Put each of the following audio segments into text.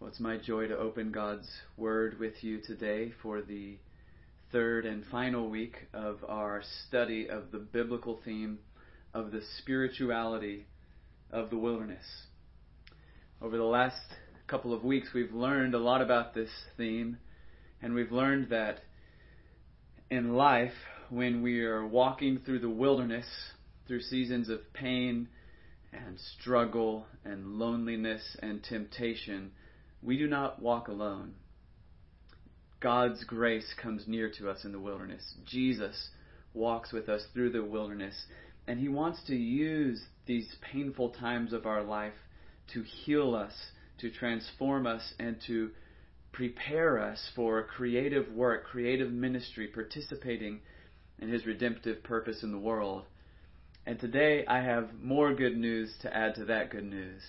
Well, it's my joy to open God's Word with you today for the third and final week of our study of the biblical theme of the spirituality of the wilderness. Over the last couple of weeks, we've learned a lot about this theme, and we've learned that in life, when we are walking through the wilderness, through seasons of pain and struggle and loneliness and temptation, we do not walk alone. God's grace comes near to us in the wilderness. Jesus walks with us through the wilderness, and He wants to use these painful times of our life to heal us, to transform us, and to prepare us for creative work, creative ministry, participating in His redemptive purpose in the world. And today I have more good news to add to that good news.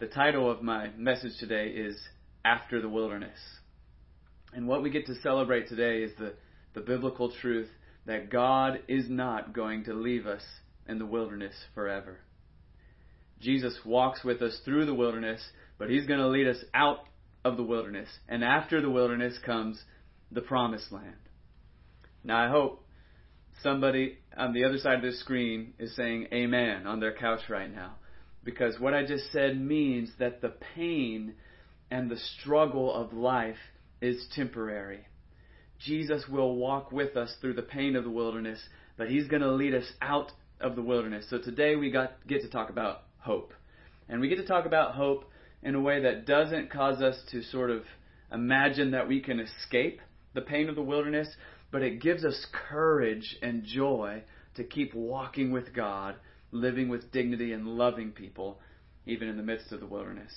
The title of my message today is After the Wilderness. And what we get to celebrate today is the, the biblical truth that God is not going to leave us in the wilderness forever. Jesus walks with us through the wilderness, but He's going to lead us out of the wilderness. And after the wilderness comes the promised land. Now, I hope somebody on the other side of the screen is saying amen on their couch right now because what I just said means that the pain and the struggle of life is temporary. Jesus will walk with us through the pain of the wilderness, but he's going to lead us out of the wilderness. So today we got get to talk about hope. And we get to talk about hope in a way that doesn't cause us to sort of imagine that we can escape the pain of the wilderness, but it gives us courage and joy to keep walking with God living with dignity and loving people, even in the midst of the wilderness.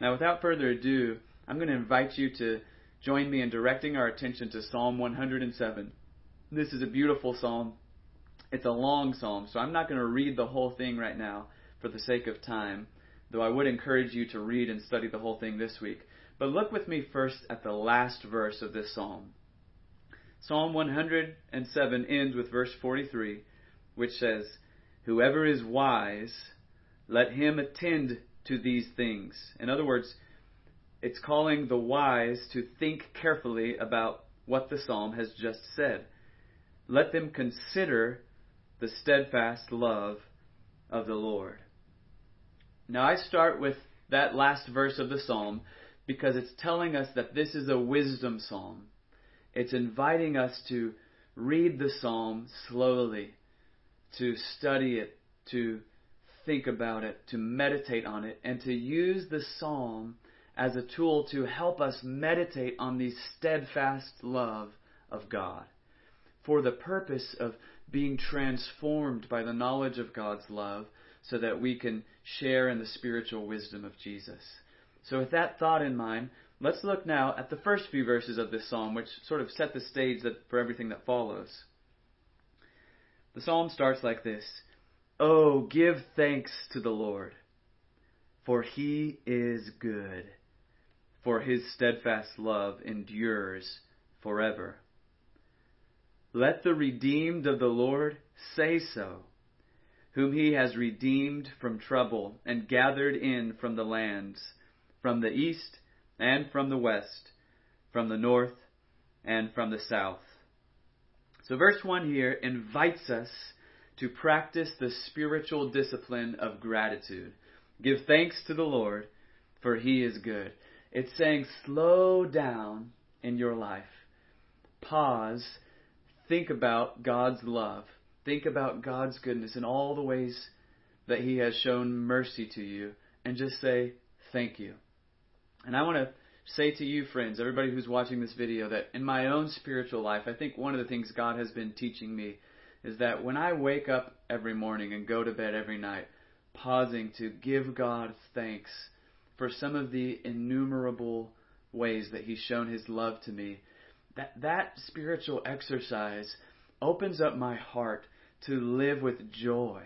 Now, without further ado, I'm going to invite you to join me in directing our attention to Psalm 107. This is a beautiful psalm. It's a long psalm, so I'm not going to read the whole thing right now for the sake of time, though I would encourage you to read and study the whole thing this week. But look with me first at the last verse of this psalm. Psalm 107 ends with verse 43, which says, Whoever is wise, let him attend to these things. In other words, it's calling the wise to think carefully about what the psalm has just said. Let them consider the steadfast love of the Lord. Now, I start with that last verse of the psalm because it's telling us that this is a wisdom psalm. It's inviting us to read the psalm slowly to study it, to think about it, to meditate on it, and to use the psalm as a tool to help us meditate on the steadfast love of God for the purpose of being transformed by the knowledge of God's love so that we can share in the spiritual wisdom of Jesus. So, with that thought in mind, let's look now at the first few verses of this psalm, which sort of set the stage for everything that follows. The psalm starts like this Oh, give thanks to the Lord, for he is good, for his steadfast love endures forever. Let the redeemed of the Lord say so, whom he has redeemed from trouble and gathered in from the lands, from the east and from the west, from the north and from the south. So, verse 1 here invites us to practice the spiritual discipline of gratitude. Give thanks to the Lord, for he is good. It's saying, slow down in your life. Pause. Think about God's love. Think about God's goodness and all the ways that he has shown mercy to you. And just say, thank you. And I want to say to you, friends, everybody who's watching this video, that in my own spiritual life, I think one of the things God has been teaching me is that when I wake up every morning and go to bed every night, pausing to give God thanks for some of the innumerable ways that He's shown His love to me, that that spiritual exercise opens up my heart to live with joy.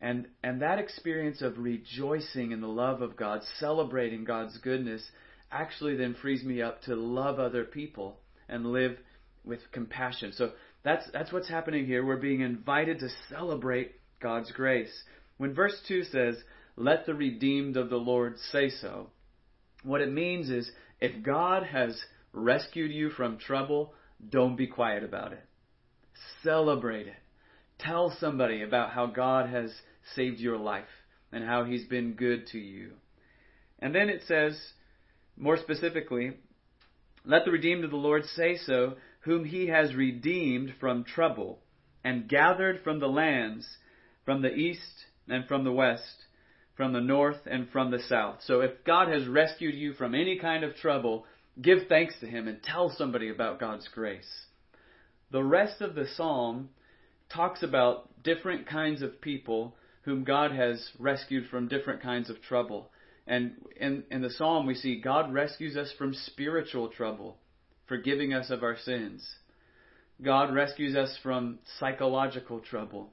And and that experience of rejoicing in the love of God, celebrating God's goodness, actually then frees me up to love other people and live with compassion. So that's, that's what's happening here. We're being invited to celebrate God's grace. When verse 2 says, Let the redeemed of the Lord say so, What it means is if God has rescued you from trouble, don't be quiet about it. Celebrate it. Tell somebody about how God has saved your life and how He's been good to you. And then it says, more specifically, let the redeemed of the Lord say so, whom He has redeemed from trouble and gathered from the lands, from the east and from the west, from the north and from the south. So if God has rescued you from any kind of trouble, give thanks to Him and tell somebody about God's grace. The rest of the psalm talks about different kinds of people whom God has rescued from different kinds of trouble. And in, in the psalm, we see God rescues us from spiritual trouble, forgiving us of our sins. God rescues us from psychological trouble,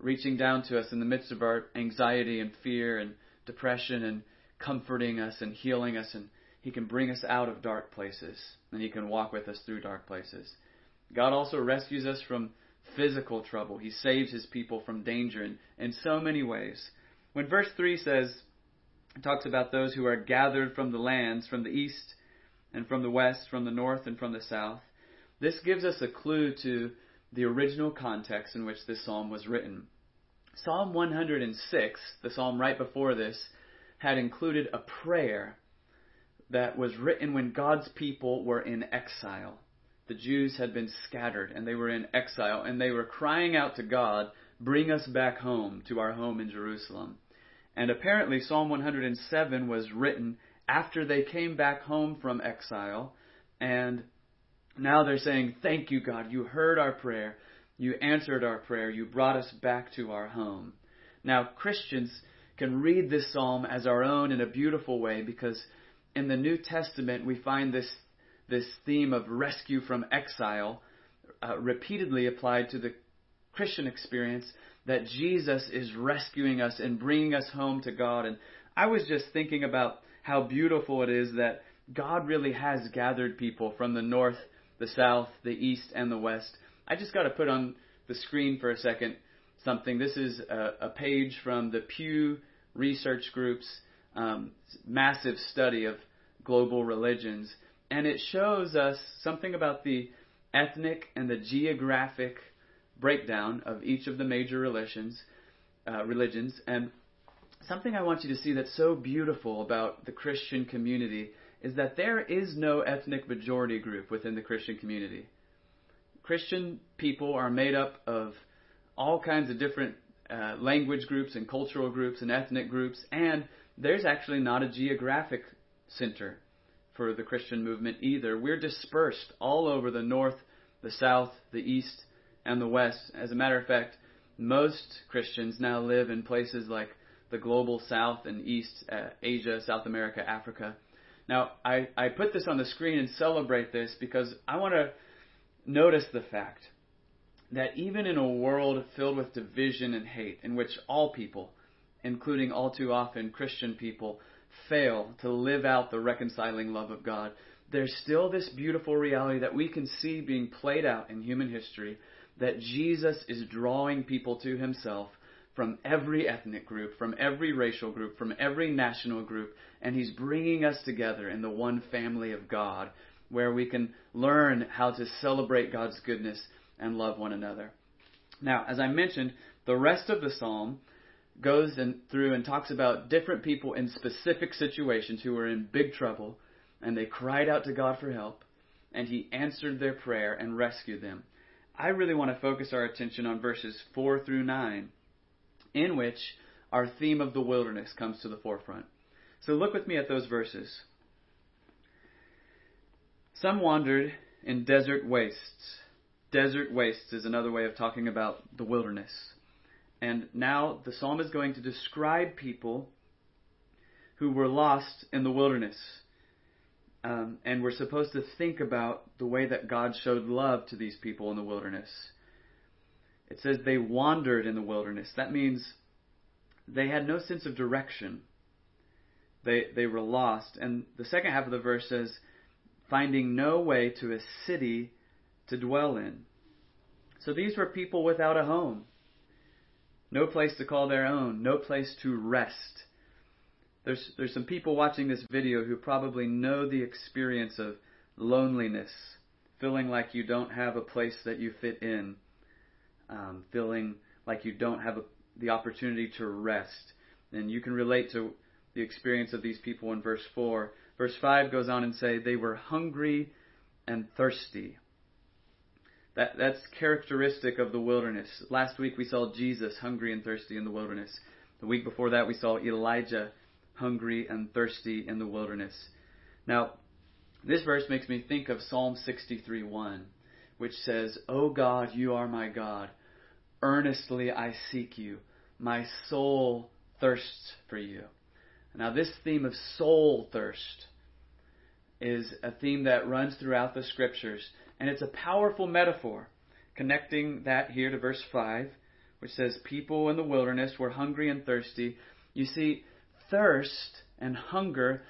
reaching down to us in the midst of our anxiety and fear and depression and comforting us and healing us. And He can bring us out of dark places and He can walk with us through dark places. God also rescues us from physical trouble. He saves his people from danger in, in so many ways. When verse 3 says, it talks about those who are gathered from the lands, from the east and from the west, from the north and from the south, this gives us a clue to the original context in which this psalm was written. Psalm 106, the psalm right before this, had included a prayer that was written when God's people were in exile the Jews had been scattered and they were in exile and they were crying out to God, Bring us back home to our home in Jerusalem. And apparently, Psalm 107 was written after they came back home from exile. And now they're saying, Thank you, God. You heard our prayer. You answered our prayer. You brought us back to our home. Now, Christians can read this psalm as our own in a beautiful way because in the New Testament we find this this theme of rescue from exile uh, repeatedly applied to the Christian experience that Jesus is rescuing us and bringing us home to God. And I was just thinking about how beautiful it is that God really has gathered people from the north, the south, the east, and the west. I just got to put on the screen for a second something. This is a, a page from the Pew Research Group's um, massive study of global religions and it shows us something about the ethnic and the geographic breakdown of each of the major religions. Uh, religions, and something I want you to see that's so beautiful about the Christian community is that there is no ethnic majority group within the Christian community. Christian people are made up of all kinds of different uh, language groups and cultural groups and ethnic groups, and there's actually not a geographic center for the Christian movement either. We're dispersed all over the north, the south, the east, and the west. As a matter of fact, most Christians now live in places like the global south and east, uh, Asia, South America, Africa. Now, I, I put this on the screen and celebrate this because I want to notice the fact that even in a world filled with division and hate, in which all people, including all too often Christian people, fail to live out the reconciling love of God, there's still this beautiful reality that we can see being played out in human history that Jesus is drawing people to himself from every ethnic group, from every racial group, from every national group, and he's bringing us together in the one family of God where we can learn how to celebrate God's goodness and love one another. Now, as I mentioned, the rest of the psalm goes and through and talks about different people in specific situations who were in big trouble, and they cried out to God for help, and He answered their prayer and rescued them. I really want to focus our attention on verses 4 through 9, in which our theme of the wilderness comes to the forefront. So look with me at those verses. Some wandered in desert wastes. Desert wastes is another way of talking about the wilderness. And now the psalm is going to describe people who were lost in the wilderness. Um, and we're supposed to think about the way that God showed love to these people in the wilderness. It says they wandered in the wilderness. That means they had no sense of direction. They, they were lost. And the second half of the verse says, finding no way to a city to dwell in. So these were people without a home no place to call their own, no place to rest. There's there's some people watching this video who probably know the experience of loneliness, feeling like you don't have a place that you fit in, um, feeling like you don't have a, the opportunity to rest. And you can relate to the experience of these people in verse 4. Verse 5 goes on and say they were hungry and thirsty. That, that's characteristic of the wilderness. Last week we saw Jesus hungry and thirsty in the wilderness. The week before that we saw Elijah hungry and thirsty in the wilderness. Now, this verse makes me think of Psalm 63:1, which says, "O God, you are my God. Earnestly I seek you. My soul thirsts for you." Now, this theme of soul thirst is a theme that runs throughout the scriptures, and it's a powerful metaphor, connecting that here to verse 5, which says, People in the wilderness were hungry and thirsty. You see, thirst and hunger,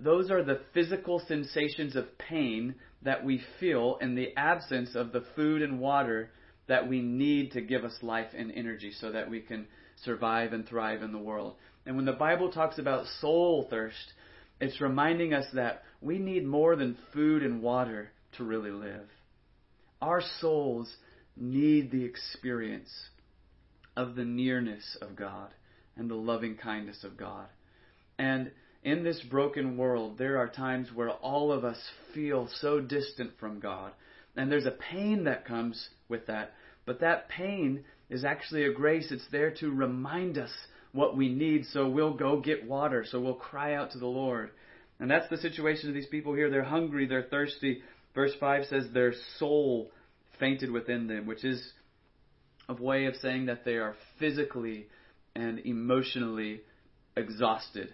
those are the physical sensations of pain that we feel in the absence of the food and water that we need to give us life and energy so that we can survive and thrive in the world. And when the Bible talks about soul thirst, it's reminding us that we need more than food and water to really live. Our souls need the experience of the nearness of God and the loving kindness of God. And in this broken world, there are times where all of us feel so distant from God. And there's a pain that comes with that. But that pain is actually a grace. It's there to remind us what we need, so we'll go get water, so we'll cry out to the Lord. And that's the situation of these people here. They're hungry, they're thirsty. Verse 5 says their soul fainted within them, which is a way of saying that they are physically and emotionally exhausted.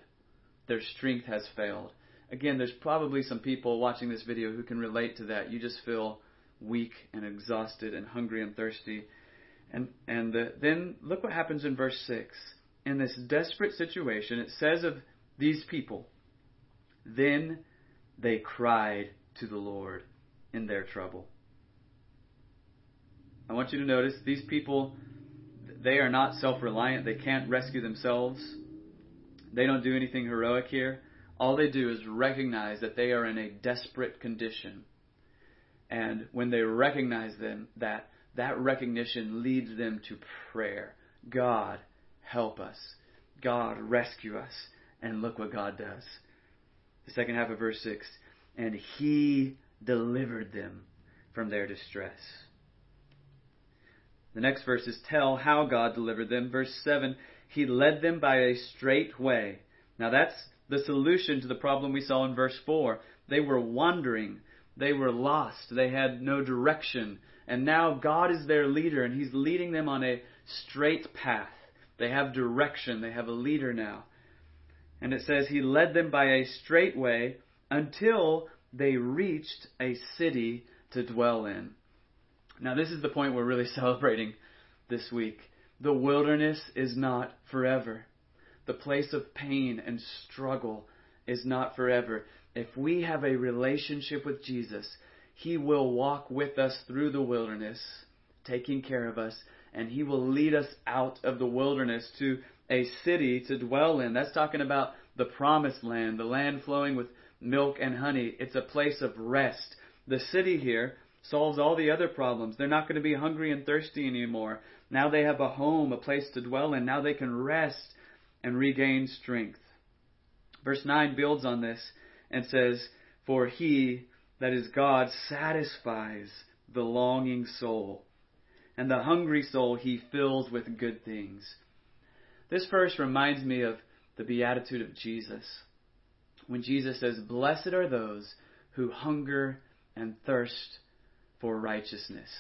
Their strength has failed. Again, there's probably some people watching this video who can relate to that. You just feel weak and exhausted and hungry and thirsty. And and the, then look what happens in verse 6 in this desperate situation, it says of these people, then they cried to the Lord in their trouble. I want you to notice these people, they are not self reliant. They can't rescue themselves. They don't do anything heroic here. All they do is recognize that they are in a desperate condition. And when they recognize them, that that recognition leads them to prayer. God, help us. God, rescue us. And look what God does. The second half of verse 6 And He delivered them from their distress. The next verses tell how God delivered them. Verse 7 He led them by a straight way. Now that's the solution to the problem we saw in verse 4. They were wandering, they were lost, they had no direction. And now God is their leader, and He's leading them on a straight path. They have direction. They have a leader now. And it says, He led them by a straight way until they reached a city to dwell in. Now, this is the point we're really celebrating this week. The wilderness is not forever. The place of pain and struggle is not forever. If we have a relationship with Jesus, He will walk with us through the wilderness, taking care of us, and he will lead us out of the wilderness to a city to dwell in. That's talking about the promised land, the land flowing with milk and honey. It's a place of rest. The city here solves all the other problems. They're not going to be hungry and thirsty anymore. Now they have a home, a place to dwell in. Now they can rest and regain strength. Verse 9 builds on this and says, For he, that is God, satisfies the longing soul and the hungry soul he fills with good things. This verse reminds me of the beatitude of Jesus. When Jesus says, Blessed are those who hunger and thirst for righteousness,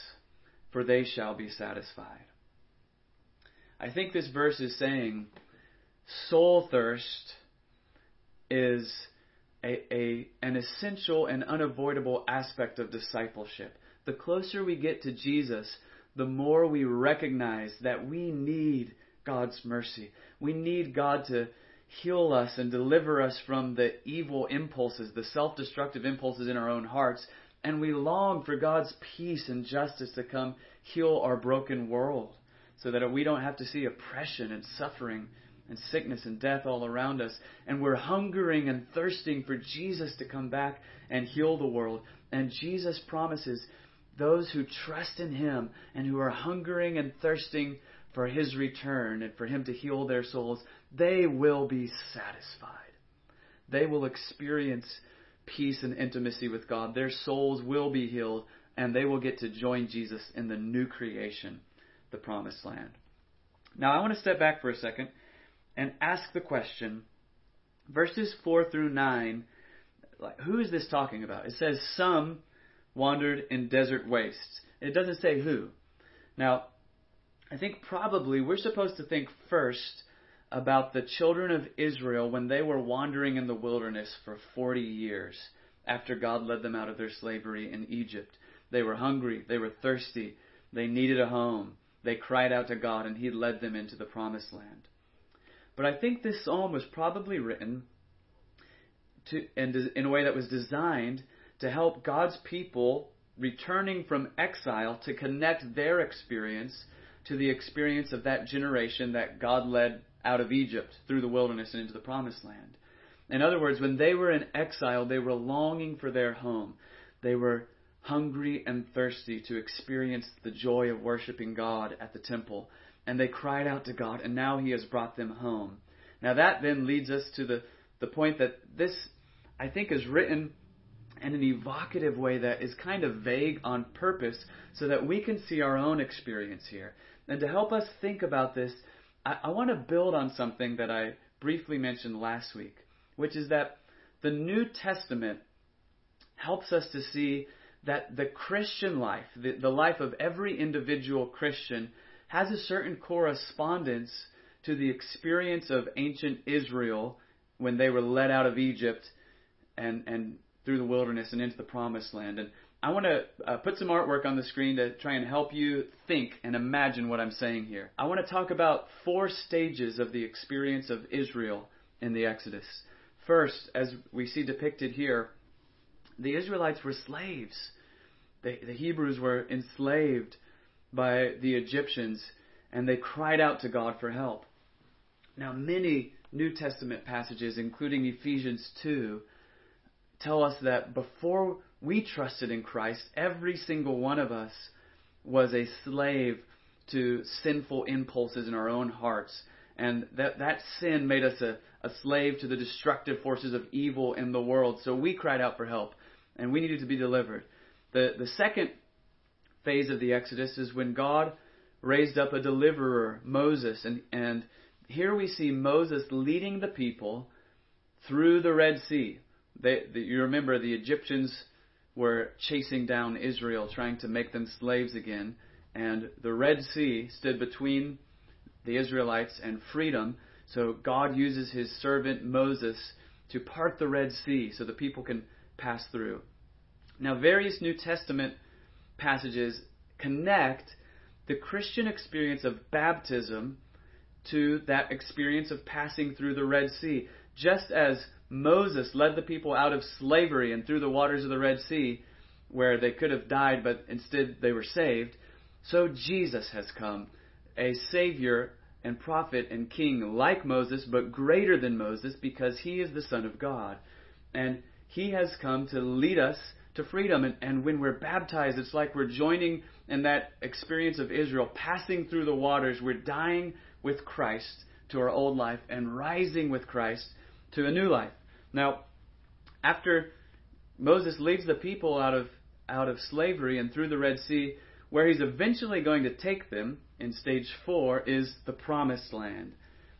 for they shall be satisfied. I think this verse is saying soul thirst is a, a, an essential and unavoidable aspect of discipleship. The closer we get to Jesus, the more we recognize that we need God's mercy. We need God to heal us and deliver us from the evil impulses, the self destructive impulses in our own hearts. And we long for God's peace and justice to come heal our broken world so that we don't have to see oppression and suffering and sickness and death all around us. And we're hungering and thirsting for Jesus to come back and heal the world. And Jesus promises those who trust in Him and who are hungering and thirsting for His return and for Him to heal their souls, they will be satisfied. They will experience peace and intimacy with God. Their souls will be healed, and they will get to join Jesus in the new creation, the promised land. Now, I want to step back for a second and ask the question verses 4 through 9 like, who is this talking about? It says some wandered in desert wastes. It doesn't say who. Now, I think probably we're supposed to think first about the children of Israel when they were wandering in the wilderness for 40 years after God led them out of their slavery in Egypt. They were hungry, they were thirsty, they needed a home. They cried out to God, and He led them into the promised land. But I think this psalm was probably written to, and in a way that was designed to help God's people returning from exile to connect their experience to the experience of that generation that God led out of Egypt through the wilderness and into the promised land. In other words, when they were in exile, they were longing for their home. They were hungry and thirsty to experience the joy of worshiping God at the temple and they cried out to God, and now He has brought them home. Now that then leads us to the, the point that this, I think, is written in an evocative way that is kind of vague on purpose so that we can see our own experience here. And to help us think about this, I, I want to build on something that I briefly mentioned last week, which is that the New Testament helps us to see that the Christian life, the, the life of every individual Christian, has a certain correspondence to the experience of ancient Israel when they were led out of Egypt and, and through the wilderness and into the promised land. And I want to uh, put some artwork on the screen to try and help you think and imagine what I'm saying here. I want to talk about four stages of the experience of Israel in the Exodus. First, as we see depicted here, the Israelites were slaves. the Hebrews were enslaved by the Egyptians, and they cried out to God for help. Now, many New Testament passages, including Ephesians 2, tell us that before we trusted in Christ, every single one of us was a slave to sinful impulses in our own hearts. And that, that sin made us a, a slave to the destructive forces of evil in the world. So we cried out for help, and we needed to be delivered. The, the second phase of the Exodus is when God raised up a deliverer, Moses. And, and here we see Moses leading the people through the Red Sea. They, the, you remember the Egyptians were chasing down Israel, trying to make them slaves again. And the Red Sea stood between the Israelites and freedom. So God uses his servant Moses to part the Red Sea so the people can pass through. Now, various New Testament passages connect the Christian experience of baptism to that experience of passing through the Red Sea. Just as Moses led the people out of slavery and through the waters of the Red Sea, where they could have died, but instead they were saved, so Jesus has come, a Savior and prophet and king like Moses, but greater than Moses because he is the Son of God. And he has come to lead us to freedom. And, and when we're baptized, it's like we're joining in that experience of Israel, passing through the waters. We're dying with Christ to our old life and rising with Christ to a new life. Now, after Moses leads the people out of out of slavery and through the Red Sea, where he's eventually going to take them in stage four is the Promised Land.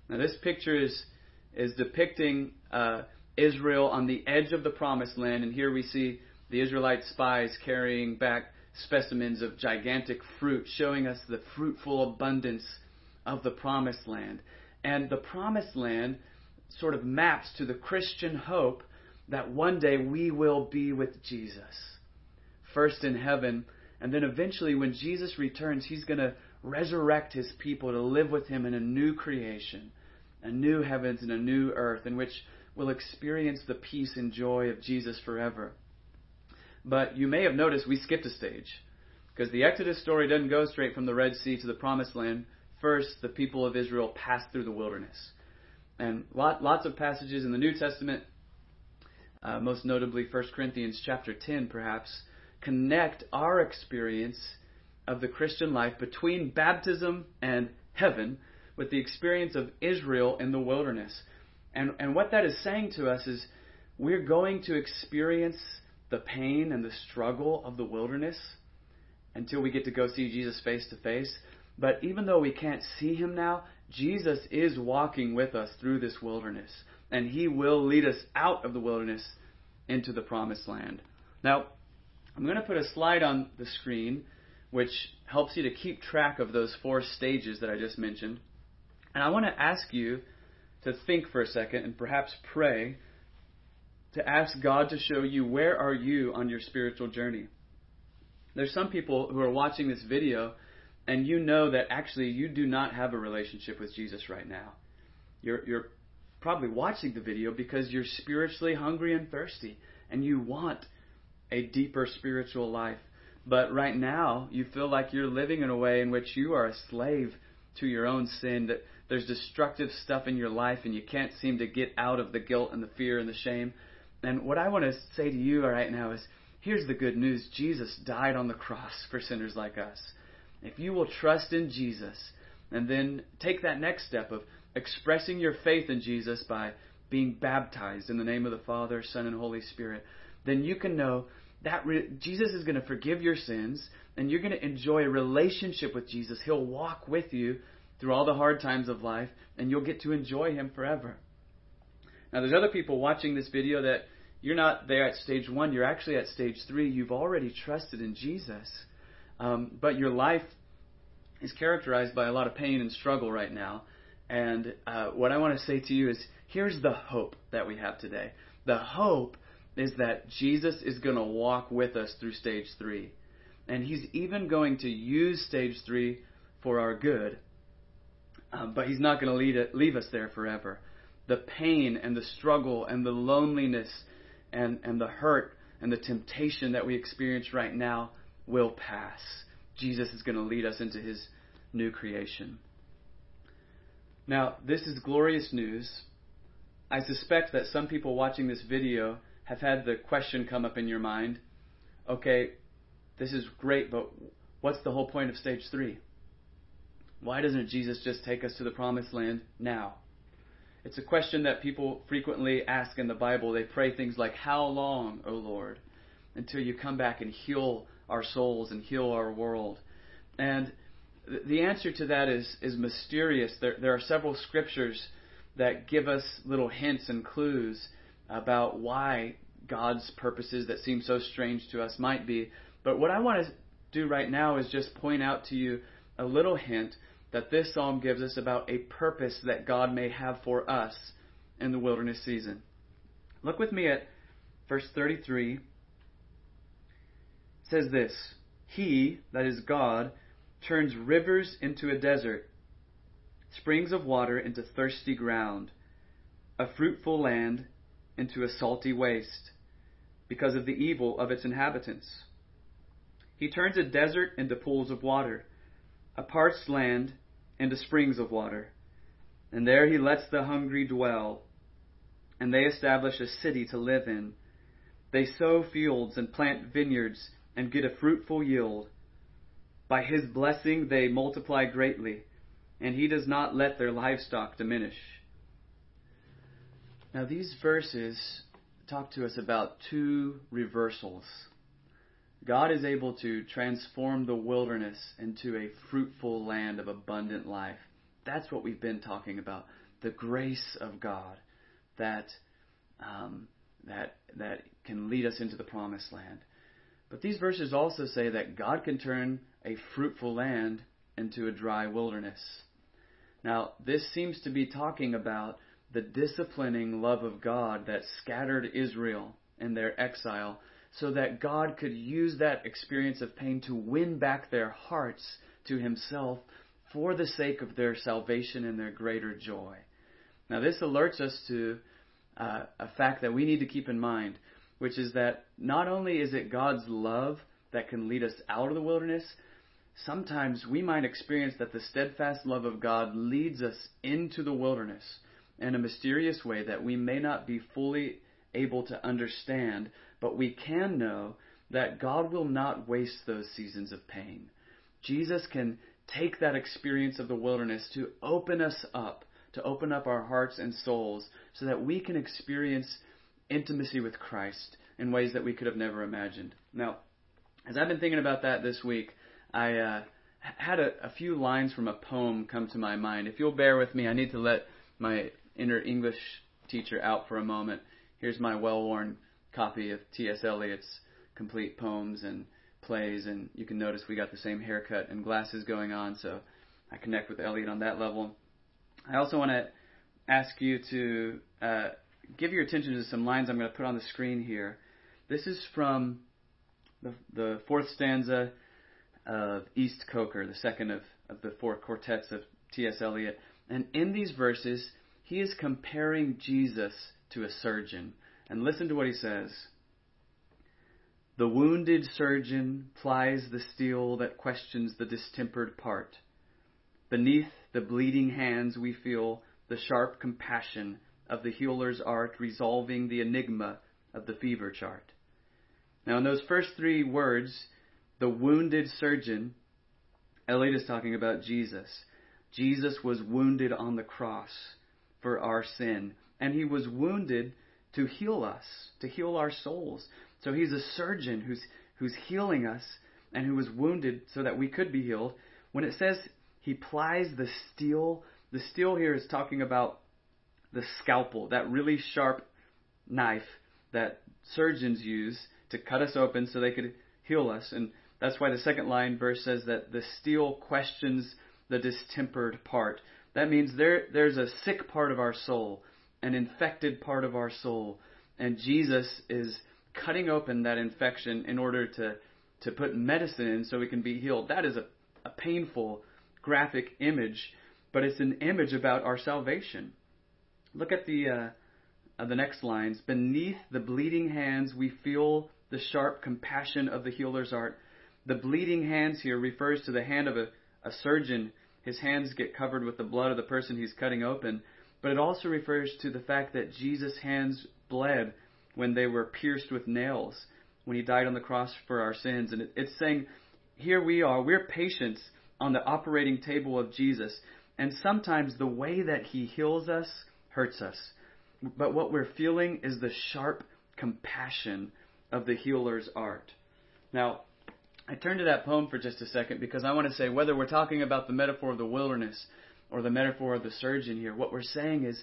Now, this picture is is depicting uh, Israel on the edge of the Promised Land, and here we see the Israelite spies carrying back specimens of gigantic fruit, showing us the fruitful abundance of the promised land. And the promised land sort of maps to the Christian hope that one day we will be with Jesus. First in heaven, and then eventually when Jesus returns, he's going to resurrect his people to live with him in a new creation, a new heavens and a new earth in which we'll experience the peace and joy of Jesus forever. But you may have noticed we skipped a stage. Because the Exodus story doesn't go straight from the Red Sea to the Promised Land. First, the people of Israel passed through the wilderness. And lot, lots of passages in the New Testament, uh, most notably 1 Corinthians chapter 10, perhaps, connect our experience of the Christian life between baptism and heaven with the experience of Israel in the wilderness. And, and what that is saying to us is we're going to experience the pain and the struggle of the wilderness until we get to go see Jesus face to face. But even though we can't see him now, Jesus is walking with us through this wilderness. And he will lead us out of the wilderness into the promised land. Now, I'm going to put a slide on the screen which helps you to keep track of those four stages that I just mentioned. And I want to ask you to think for a second and perhaps pray to ask God to show you where are you on your spiritual journey. There's some people who are watching this video and you know that actually you do not have a relationship with Jesus right now. You're you're probably watching the video because you're spiritually hungry and thirsty and you want a deeper spiritual life. But right now, you feel like you're living in a way in which you are a slave to your own sin, that there's destructive stuff in your life and you can't seem to get out of the guilt and the fear and the shame. And what I want to say to you right now is here's the good news Jesus died on the cross for sinners like us. If you will trust in Jesus and then take that next step of expressing your faith in Jesus by being baptized in the name of the Father, Son, and Holy Spirit, then you can know that re- Jesus is going to forgive your sins and you're going to enjoy a relationship with Jesus. He'll walk with you through all the hard times of life and you'll get to enjoy him forever. Now there's other people watching this video that you're not there at stage 1, you're actually at stage 3. You've already trusted in Jesus. Um, but your life is characterized by a lot of pain and struggle right now. And uh, what I want to say to you is here's the hope that we have today. The hope is that Jesus is going to walk with us through stage three. And he's even going to use stage three for our good. Um, but he's not going to leave us there forever. The pain and the struggle and the loneliness and, and the hurt and the temptation that we experience right now will pass. Jesus is going to lead us into his new creation. Now, this is glorious news. I suspect that some people watching this video have had the question come up in your mind okay, this is great, but what's the whole point of stage three? Why doesn't Jesus just take us to the promised land now? It's a question that people frequently ask in the Bible. They pray things like, How long, O Lord, until you come back and heal our souls and heal our world? And the answer to that is, is mysterious. There, there are several scriptures that give us little hints and clues about why God's purposes that seem so strange to us might be. But what I want to do right now is just point out to you a little hint that this psalm gives us about a purpose that God may have for us in the wilderness season. Look with me at verse 33. It says this He, that is God, turns rivers into a desert, springs of water into thirsty ground, a fruitful land into a salty waste because of the evil of its inhabitants. He turns a desert into pools of water, a parched land into springs of water. And there he lets the hungry dwell, and they establish a city to live in. They sow fields and plant vineyards and get a fruitful yield. By his blessing they multiply greatly, and he does not let their livestock diminish. Now, these verses talk to us about two reversals. God is able to transform the wilderness into a fruitful land of abundant life. That's what we've been talking about. The grace of God that um, that that can lead us into the promised land. But these verses also say that God can turn a fruitful land into a dry wilderness. Now, this seems to be talking about the disciplining love of God that scattered Israel in their exile so that God could use that experience of pain to win back their hearts to Himself for the sake of their salvation and their greater joy. Now, this alerts us to uh, a fact that we need to keep in mind, which is that not only is it God's love that can lead us out of the wilderness, sometimes we might experience that the steadfast love of God leads us into the wilderness in a mysterious way that we may not be fully able to understand, but we can know that God will not waste those seasons of pain. Jesus can take that experience of the wilderness to open us up, to open up our hearts and souls, so that we can experience intimacy with Christ in ways that we could have never imagined. Now, as I've been thinking about that this week, I uh, had a, a few lines from a poem come to my mind. If you'll bear with me, I need to let my inner English teacher out for a moment. Here's my well worn copy of T.S. Eliot's complete poems and plays, and you can notice we got the same haircut and glasses going on, so I connect with Eliot on that level. I also want to ask you to uh, give your attention to some lines I'm going to put on the screen here. This is from the, the fourth stanza of East Coker, the second of, of the four quartets of T.S. Eliot. And in these verses, he is comparing Jesus to a surgeon. And listen to what he says. The wounded surgeon plies the steel that questions the distempered part. Beneath the bleeding hands we feel the sharp compassion of the healer's art resolving the enigma of the fever chart. Now, in those first three words, the wounded surgeon, Eliot is talking about Jesus. Jesus was wounded on the cross for our sin, and he was wounded to heal us, to heal our souls. So he's a surgeon who's who's healing us and who was wounded so that we could be healed. When it says he plies the steel, the steel here is talking about the scalpel, that really sharp knife that surgeons use to cut us open so they could heal us. And that's why the second line verse says that the steel questions the distempered part. That means there there's a sick part of our soul, an infected part of our soul, and Jesus is cutting open that infection in order to to put medicine in so we can be healed. That is a, a painful graphic image, but it's an image about our salvation. Look at the uh, uh, the next lines. Beneath the bleeding hands, we feel the sharp compassion of the healer's art. The bleeding hands here refers to the hand of a, a surgeon. His hands get covered with the blood of the person he's cutting open. But it also refers to the fact that Jesus' hands bled when they were pierced with nails, when he died on the cross for our sins. And it, it's saying, here we are, we're patients on the operating table of Jesus. And sometimes the way that he heals us hurts us. But what we're feeling is the sharp compassion of the healer's art. Now, I turn to that poem for just a second because I want to say whether we're talking about the metaphor of the wilderness or the metaphor of the surgeon here, what we're saying is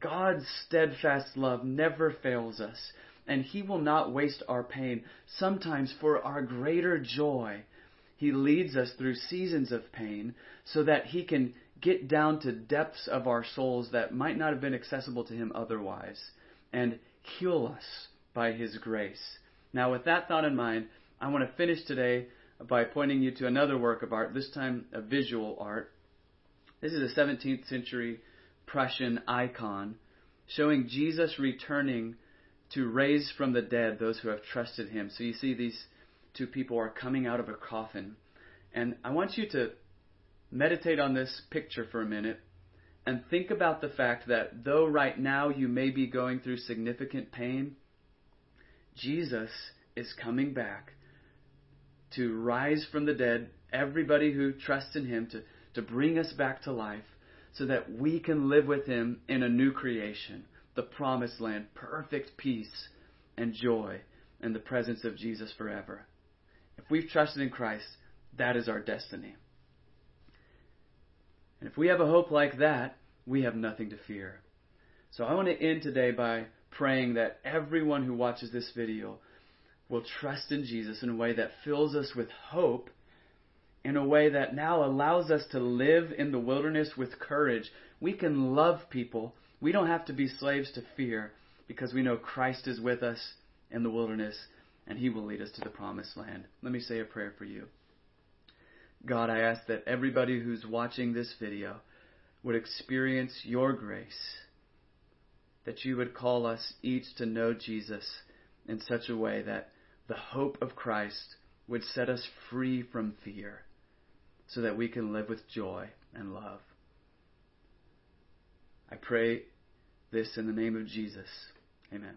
God's steadfast love never fails us, and He will not waste our pain. Sometimes for our greater joy, He leads us through seasons of pain so that He can get down to depths of our souls that might not have been accessible to Him otherwise and heal us by His grace. Now, with that thought in mind, I want to finish today by pointing you to another work of art, this time a visual art. This is a 17th century Russian icon showing Jesus returning to raise from the dead those who have trusted him. So you see these two people are coming out of a coffin. And I want you to meditate on this picture for a minute and think about the fact that though right now you may be going through significant pain, Jesus is coming back to rise from the dead, everybody who trusts in him, to, to bring us back to life so that we can live with him in a new creation, the promised land, perfect peace and joy in the presence of Jesus forever. If we've trusted in Christ, that is our destiny. And if we have a hope like that, we have nothing to fear. So I want to end today by praying that everyone who watches this video will trust in Jesus in a way that fills us with hope, in a way that now allows us to live in the wilderness with courage. We can love people. We don't have to be slaves to fear because we know Christ is with us in the wilderness and he will lead us to the promised land. Let me say a prayer for you. God, I ask that everybody who's watching this video would experience your grace, that you would call us each to know Jesus in such a way that the hope of Christ would set us free from fear so that we can live with joy and love. I pray this in the name of Jesus. Amen.